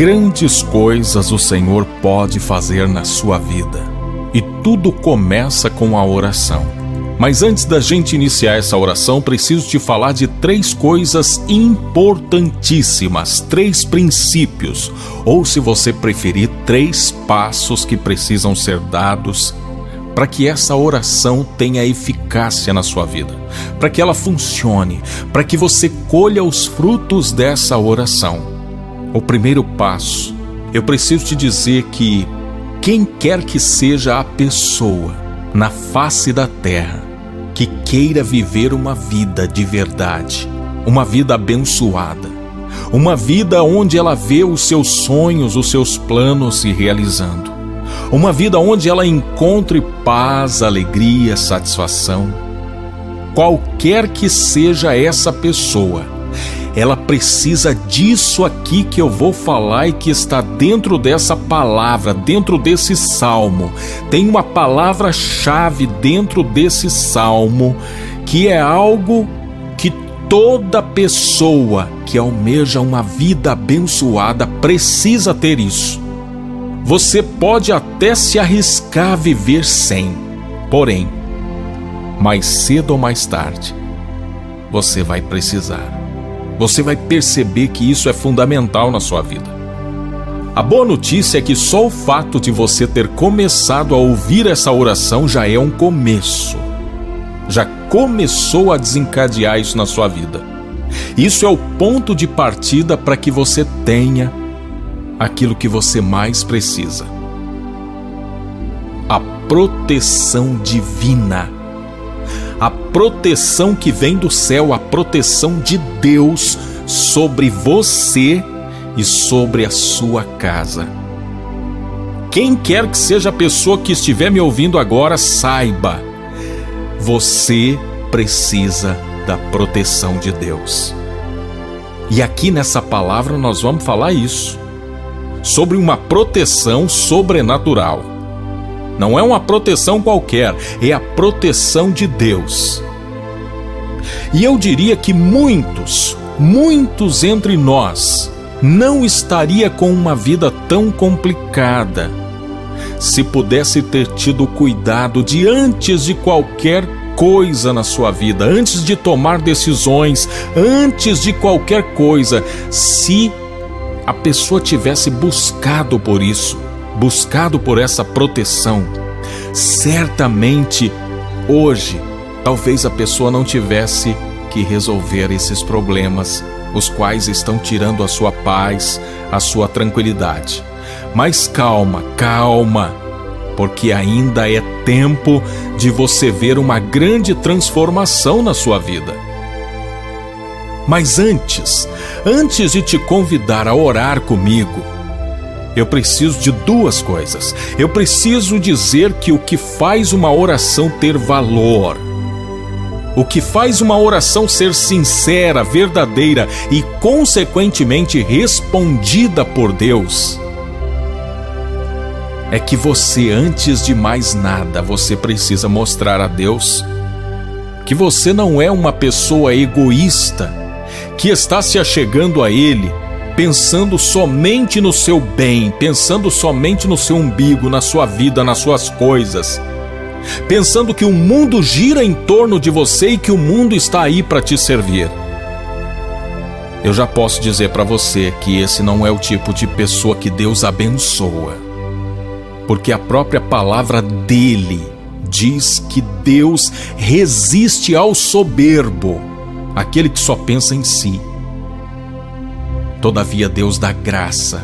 Grandes coisas o Senhor pode fazer na sua vida. E tudo começa com a oração. Mas antes da gente iniciar essa oração, preciso te falar de três coisas importantíssimas, três princípios, ou se você preferir, três passos que precisam ser dados para que essa oração tenha eficácia na sua vida, para que ela funcione, para que você colha os frutos dessa oração. O primeiro passo, eu preciso te dizer que quem quer que seja a pessoa na face da terra que queira viver uma vida de verdade, uma vida abençoada, uma vida onde ela vê os seus sonhos, os seus planos se realizando, uma vida onde ela encontre paz, alegria, satisfação. Qualquer que seja essa pessoa, ela precisa disso aqui que eu vou falar e que está dentro dessa palavra, dentro desse salmo. Tem uma palavra-chave dentro desse salmo que é algo que toda pessoa que almeja uma vida abençoada precisa ter isso. Você pode até se arriscar a viver sem, porém, mais cedo ou mais tarde, você vai precisar você vai perceber que isso é fundamental na sua vida. A boa notícia é que só o fato de você ter começado a ouvir essa oração já é um começo. Já começou a desencadear isso na sua vida. Isso é o ponto de partida para que você tenha aquilo que você mais precisa: a proteção divina a proteção que vem do céu, a proteção de Deus sobre você e sobre a sua casa. Quem quer que seja a pessoa que estiver me ouvindo agora, saiba, você precisa da proteção de Deus. E aqui nessa palavra nós vamos falar isso, sobre uma proteção sobrenatural. Não é uma proteção qualquer, é a proteção de Deus. E eu diria que muitos, muitos entre nós não estaria com uma vida tão complicada se pudesse ter tido cuidado de antes de qualquer coisa na sua vida, antes de tomar decisões, antes de qualquer coisa, se a pessoa tivesse buscado por isso buscado por essa proteção, certamente hoje talvez a pessoa não tivesse que resolver esses problemas, os quais estão tirando a sua paz, a sua tranquilidade. Mas calma, calma, porque ainda é tempo de você ver uma grande transformação na sua vida. Mas antes, antes de te convidar a orar comigo, eu preciso de duas coisas. Eu preciso dizer que o que faz uma oração ter valor, o que faz uma oração ser sincera, verdadeira e, consequentemente, respondida por Deus, é que você, antes de mais nada, você precisa mostrar a Deus que você não é uma pessoa egoísta que está se achegando a Ele pensando somente no seu bem, pensando somente no seu umbigo, na sua vida, nas suas coisas, pensando que o mundo gira em torno de você e que o mundo está aí para te servir. Eu já posso dizer para você que esse não é o tipo de pessoa que Deus abençoa, porque a própria palavra dele diz que Deus resiste ao soberbo, aquele que só pensa em si. Todavia, Deus dá graça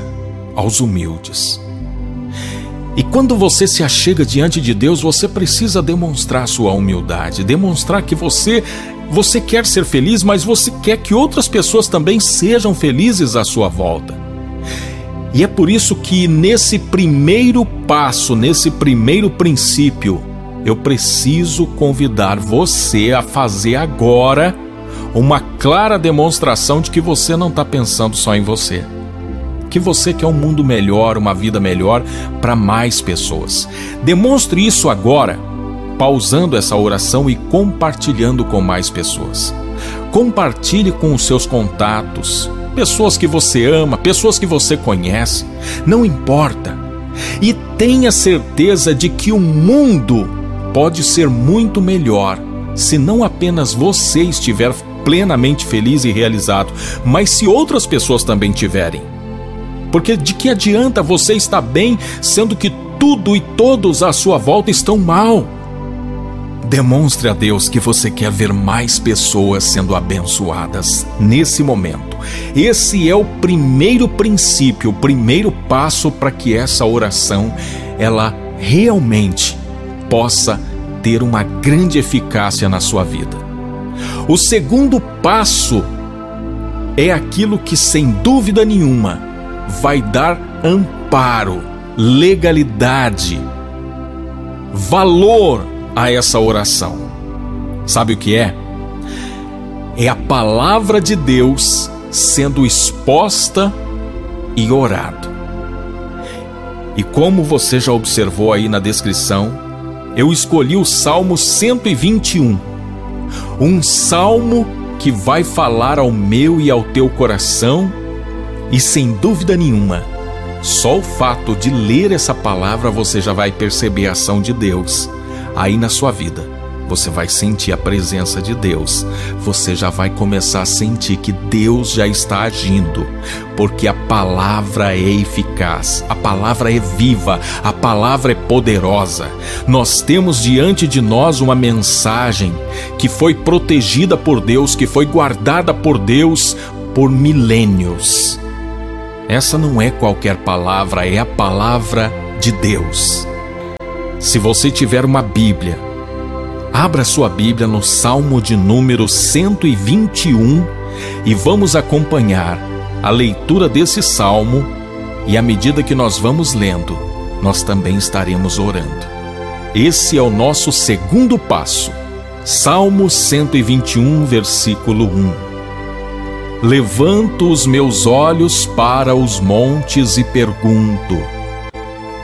aos humildes. E quando você se achega diante de Deus, você precisa demonstrar sua humildade, demonstrar que você você quer ser feliz, mas você quer que outras pessoas também sejam felizes à sua volta. E é por isso que nesse primeiro passo, nesse primeiro princípio, eu preciso convidar você a fazer agora uma clara demonstração de que você não está pensando só em você. Que você quer um mundo melhor, uma vida melhor para mais pessoas. Demonstre isso agora, pausando essa oração e compartilhando com mais pessoas. Compartilhe com os seus contatos, pessoas que você ama, pessoas que você conhece, não importa. E tenha certeza de que o mundo pode ser muito melhor se não apenas você estiver plenamente feliz e realizado, mas se outras pessoas também tiverem. Porque de que adianta você estar bem sendo que tudo e todos à sua volta estão mal? Demonstre a Deus que você quer ver mais pessoas sendo abençoadas nesse momento. Esse é o primeiro princípio, o primeiro passo para que essa oração ela realmente possa ter uma grande eficácia na sua vida. O segundo passo é aquilo que sem dúvida nenhuma vai dar amparo, legalidade, valor a essa oração. Sabe o que é? É a palavra de Deus sendo exposta e orado. E como você já observou aí na descrição, eu escolhi o Salmo 121. Um salmo que vai falar ao meu e ao teu coração, e sem dúvida nenhuma, só o fato de ler essa palavra você já vai perceber a ação de Deus aí na sua vida. Você vai sentir a presença de Deus. Você já vai começar a sentir que Deus já está agindo, porque a palavra é eficaz, a palavra é viva, a palavra é poderosa. Nós temos diante de nós uma mensagem que foi protegida por Deus, que foi guardada por Deus por milênios. Essa não é qualquer palavra, é a palavra de Deus. Se você tiver uma Bíblia, abra sua Bíblia no Salmo de número 121 e vamos acompanhar a leitura desse salmo e à medida que nós vamos lendo, nós também estaremos orando. Esse é o nosso segundo passo. Salmo 121, versículo 1. Levanto os meus olhos para os montes e pergunto: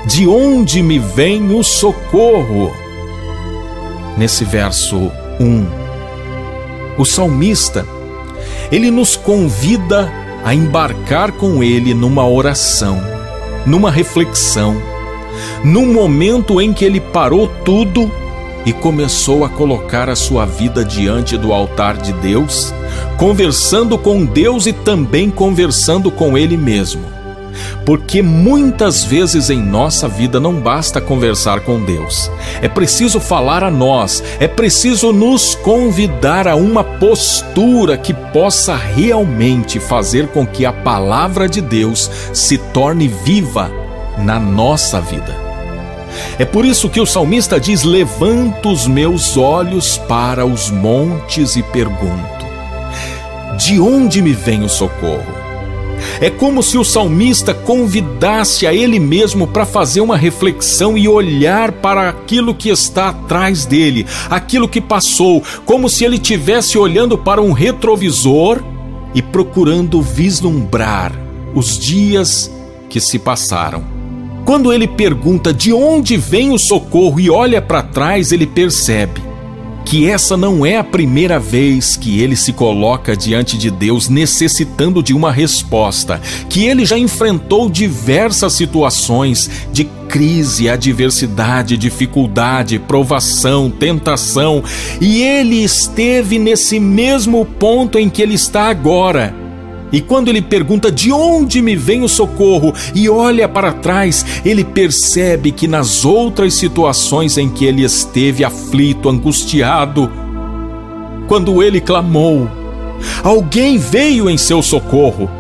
de onde me vem o socorro? Nesse verso 1, o salmista, ele nos convida a embarcar com ele numa oração, numa reflexão, num momento em que ele parou tudo e começou a colocar a sua vida diante do altar de Deus, conversando com Deus e também conversando com ele mesmo porque muitas vezes em nossa vida não basta conversar com Deus, é preciso falar a nós, é preciso nos convidar a uma postura que possa realmente fazer com que a palavra de Deus se torne viva na nossa vida. É por isso que o salmista diz: Levanto os meus olhos para os montes e pergunto: De onde me vem o socorro? É como se o salmista convidasse a ele mesmo para fazer uma reflexão e olhar para aquilo que está atrás dele, aquilo que passou, como se ele estivesse olhando para um retrovisor e procurando vislumbrar os dias que se passaram. Quando ele pergunta de onde vem o socorro e olha para trás, ele percebe que essa não é a primeira vez que ele se coloca diante de Deus necessitando de uma resposta, que ele já enfrentou diversas situações de crise, adversidade, dificuldade, provação, tentação, e ele esteve nesse mesmo ponto em que ele está agora e quando ele pergunta de onde me vem o socorro e olha para trás, ele percebe que nas outras situações em que ele esteve aflito, angustiado, quando ele clamou, alguém veio em seu socorro.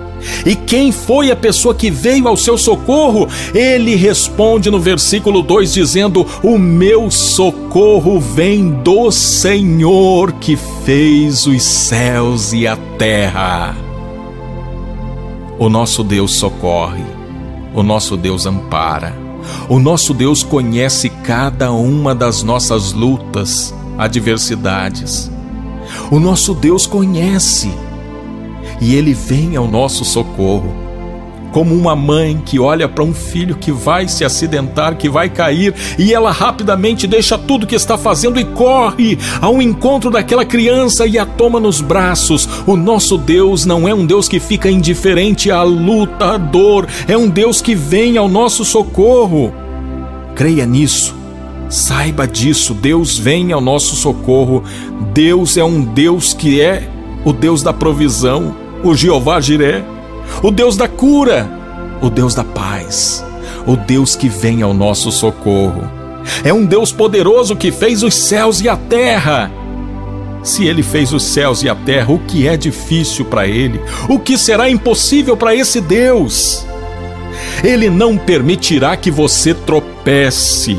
E quem foi a pessoa que veio ao seu socorro? Ele responde no versículo 2 dizendo: O meu socorro vem do Senhor que fez os céus e a terra. O nosso Deus socorre, o nosso Deus ampara, o nosso Deus conhece cada uma das nossas lutas, adversidades. O nosso Deus conhece e ele vem ao nosso socorro. Como uma mãe que olha para um filho que vai se acidentar, que vai cair, e ela rapidamente deixa tudo que está fazendo e corre ao encontro daquela criança e a toma nos braços. O nosso Deus não é um Deus que fica indiferente à luta, à dor, é um Deus que vem ao nosso socorro. Creia nisso. Saiba disso, Deus vem ao nosso socorro. Deus é um Deus que é o Deus da provisão, o Jeová Jiré o Deus da cura, o Deus da paz, o Deus que vem ao nosso socorro. É um Deus poderoso que fez os céus e a terra. Se ele fez os céus e a terra, o que é difícil para ele? O que será impossível para esse Deus? Ele não permitirá que você tropece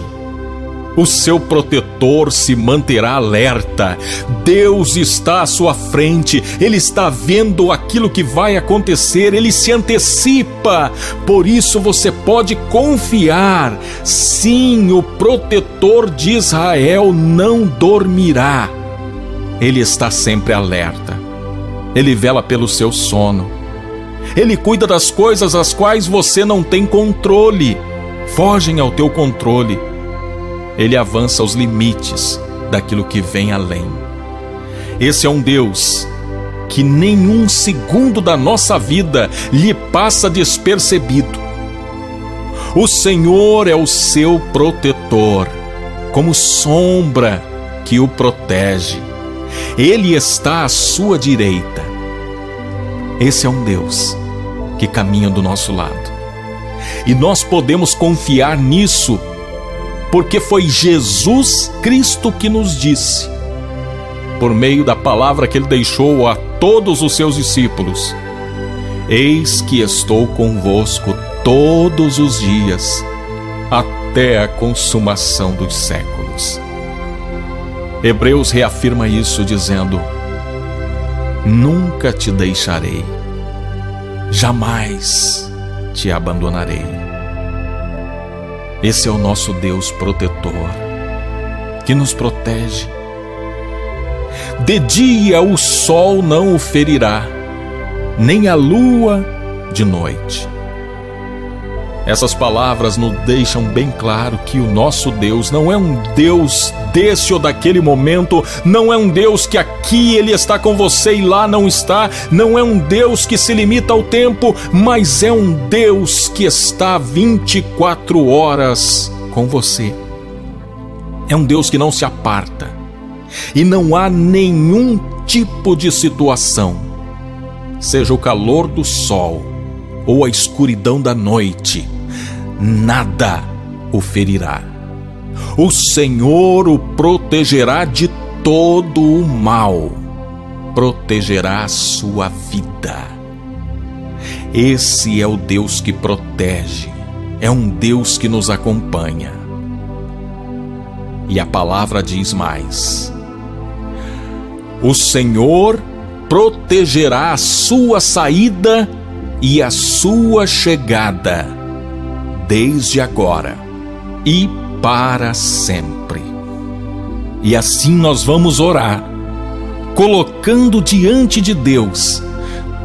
o seu protetor se manterá alerta. Deus está à sua frente, ele está vendo aquilo que vai acontecer, ele se antecipa. Por isso você pode confiar. Sim, o protetor de Israel não dormirá. Ele está sempre alerta. Ele vela pelo seu sono. Ele cuida das coisas às quais você não tem controle. Fogem ao teu controle ele avança os limites daquilo que vem além. Esse é um Deus que nenhum segundo da nossa vida lhe passa despercebido. O Senhor é o seu protetor, como sombra que o protege. Ele está à sua direita. Esse é um Deus que caminha do nosso lado. E nós podemos confiar nisso porque foi Jesus Cristo que nos disse, por meio da palavra que ele deixou a todos os seus discípulos: Eis que estou convosco todos os dias, até a consumação dos séculos. Hebreus reafirma isso dizendo: Nunca te deixarei, jamais te abandonarei. Esse é o nosso Deus protetor, que nos protege. De dia o sol não o ferirá, nem a lua de noite. Essas palavras nos deixam bem claro que o nosso Deus não é um Deus desse ou daquele momento, não é um Deus que aqui ele está com você e lá não está, não é um Deus que se limita ao tempo, mas é um Deus que está 24 horas com você. É um Deus que não se aparta e não há nenhum tipo de situação, seja o calor do sol ou a escuridão da noite, nada o ferirá. O Senhor o protegerá de todo o mal, protegerá a sua vida. Esse é o Deus que protege, é um Deus que nos acompanha. E a palavra diz mais: O Senhor protegerá a sua saída e a sua chegada, desde agora e para sempre. E assim nós vamos orar, colocando diante de Deus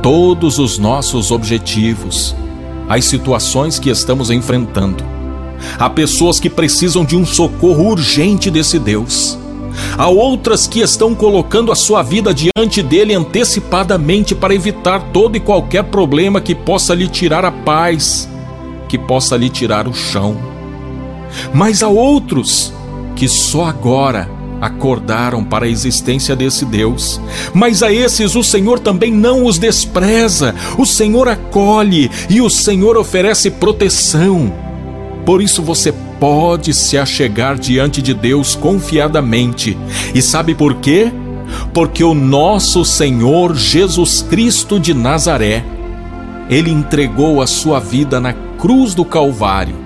todos os nossos objetivos, as situações que estamos enfrentando. Há pessoas que precisam de um socorro urgente desse Deus. Há outras que estão colocando a sua vida diante dele antecipadamente para evitar todo e qualquer problema que possa lhe tirar a paz, que possa lhe tirar o chão. Mas há outros que só agora acordaram para a existência desse Deus. Mas a esses o Senhor também não os despreza, o Senhor acolhe e o Senhor oferece proteção. Por isso você pode se achegar diante de Deus confiadamente. E sabe por quê? Porque o nosso Senhor Jesus Cristo de Nazaré, ele entregou a sua vida na cruz do Calvário,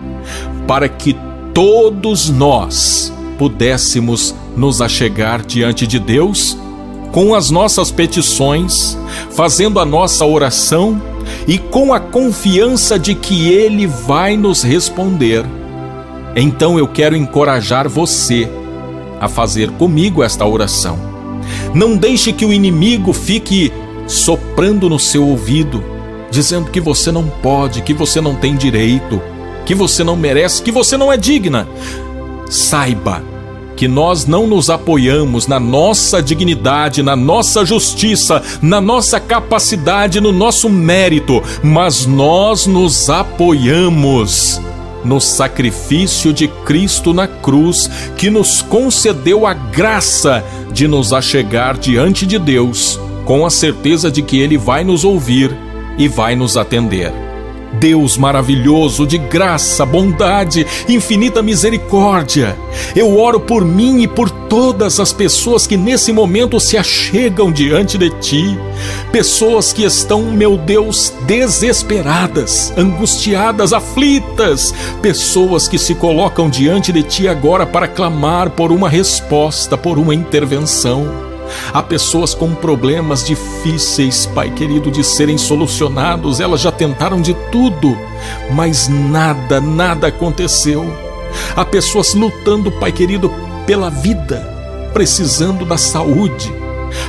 para que todos nós pudéssemos nos achegar diante de Deus com as nossas petições, fazendo a nossa oração e com a confiança de que Ele vai nos responder. Então eu quero encorajar você a fazer comigo esta oração. Não deixe que o inimigo fique soprando no seu ouvido, dizendo que você não pode, que você não tem direito, que você não merece, que você não é digna. Saiba que nós não nos apoiamos na nossa dignidade, na nossa justiça, na nossa capacidade, no nosso mérito, mas nós nos apoiamos no sacrifício de Cristo na cruz, que nos concedeu a graça de nos achegar diante de Deus, com a certeza de que Ele vai nos ouvir e vai nos atender. Deus maravilhoso, de graça, bondade, infinita misericórdia. Eu oro por mim e por todas as pessoas que nesse momento se achegam diante de ti. Pessoas que estão, meu Deus, desesperadas, angustiadas, aflitas. Pessoas que se colocam diante de ti agora para clamar por uma resposta, por uma intervenção. Há pessoas com problemas difíceis, Pai querido, de serem solucionados. Elas já tentaram de tudo, mas nada, nada aconteceu. Há pessoas lutando, Pai querido, pela vida, precisando da saúde.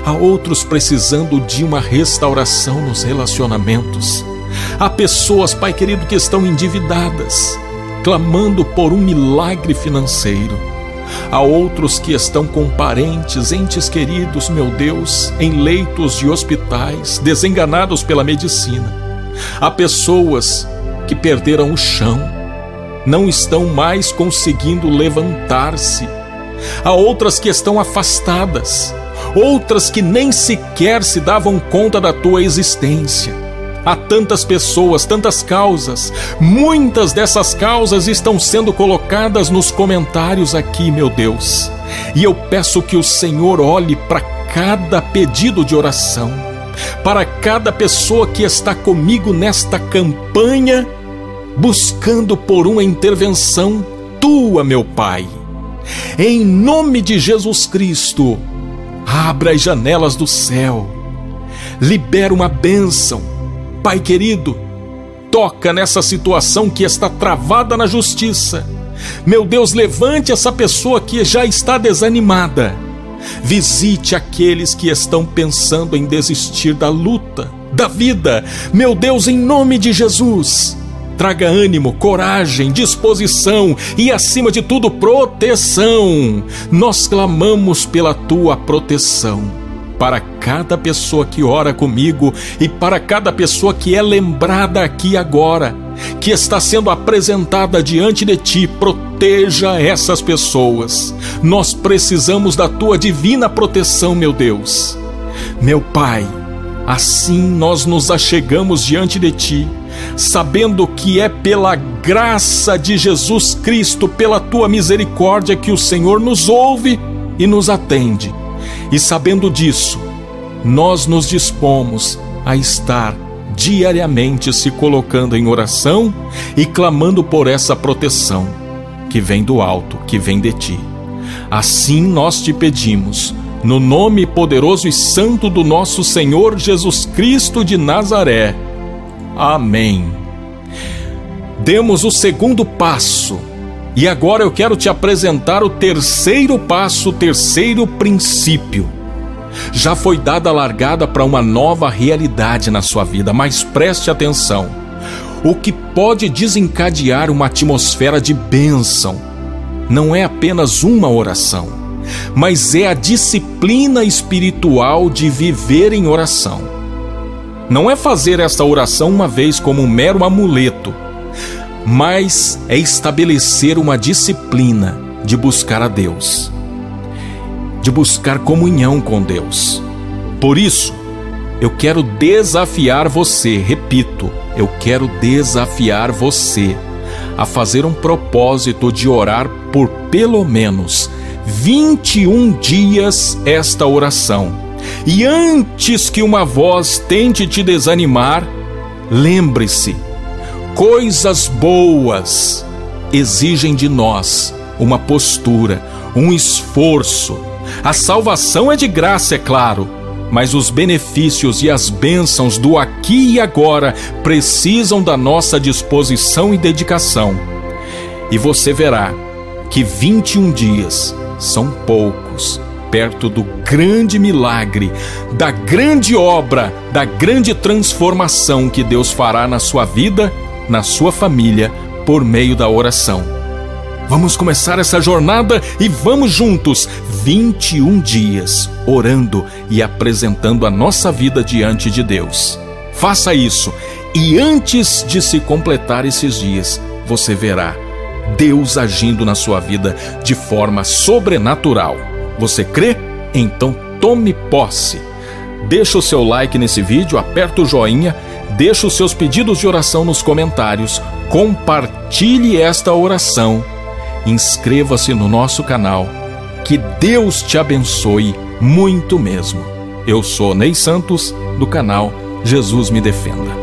Há outros precisando de uma restauração nos relacionamentos. Há pessoas, Pai querido, que estão endividadas, clamando por um milagre financeiro. Há outros que estão com parentes, entes queridos, meu Deus, em leitos de hospitais, desenganados pela medicina. Há pessoas que perderam o chão, não estão mais conseguindo levantar-se. Há outras que estão afastadas, outras que nem sequer se davam conta da tua existência. Há tantas pessoas, tantas causas. Muitas dessas causas estão sendo colocadas nos comentários aqui, meu Deus. E eu peço que o Senhor olhe para cada pedido de oração, para cada pessoa que está comigo nesta campanha, buscando por uma intervenção tua, meu Pai. Em nome de Jesus Cristo, abra as janelas do céu, libera uma bênção Pai querido, toca nessa situação que está travada na justiça. Meu Deus, levante essa pessoa que já está desanimada. Visite aqueles que estão pensando em desistir da luta, da vida. Meu Deus, em nome de Jesus. Traga ânimo, coragem, disposição e, acima de tudo, proteção. Nós clamamos pela tua proteção para cada pessoa que ora comigo e para cada pessoa que é lembrada aqui agora, que está sendo apresentada diante de ti. Proteja essas pessoas. Nós precisamos da tua divina proteção, meu Deus. Meu Pai, assim nós nos achegamos diante de ti, sabendo que é pela graça de Jesus Cristo, pela tua misericórdia, que o Senhor nos ouve e nos atende e sabendo disso, nós nos dispomos a estar diariamente se colocando em oração e clamando por essa proteção que vem do alto, que vem de ti. Assim nós te pedimos, no nome poderoso e santo do nosso Senhor Jesus Cristo de Nazaré. Amém. Demos o segundo passo e agora eu quero te apresentar o terceiro passo, o terceiro princípio. Já foi dada a largada para uma nova realidade na sua vida, mas preste atenção. O que pode desencadear uma atmosfera de bênção não é apenas uma oração, mas é a disciplina espiritual de viver em oração. Não é fazer esta oração uma vez como um mero amuleto mas é estabelecer uma disciplina de buscar a Deus, de buscar comunhão com Deus. Por isso, eu quero desafiar você, repito, eu quero desafiar você a fazer um propósito de orar por pelo menos 21 dias esta oração. E antes que uma voz tente te desanimar, lembre-se Coisas boas exigem de nós uma postura, um esforço. A salvação é de graça, é claro, mas os benefícios e as bênçãos do aqui e agora precisam da nossa disposição e dedicação. E você verá que 21 dias são poucos perto do grande milagre, da grande obra, da grande transformação que Deus fará na sua vida, na sua família, por meio da oração. Vamos começar essa jornada e vamos juntos 21 dias orando e apresentando a nossa vida diante de Deus. Faça isso e antes de se completar esses dias, você verá Deus agindo na sua vida de forma sobrenatural. Você crê? Então tome posse. Deixa o seu like nesse vídeo, aperta o joinha, deixa os seus pedidos de oração nos comentários, compartilhe esta oração, inscreva-se no nosso canal. Que Deus te abençoe muito mesmo. Eu sou Ney Santos, do canal Jesus Me Defenda.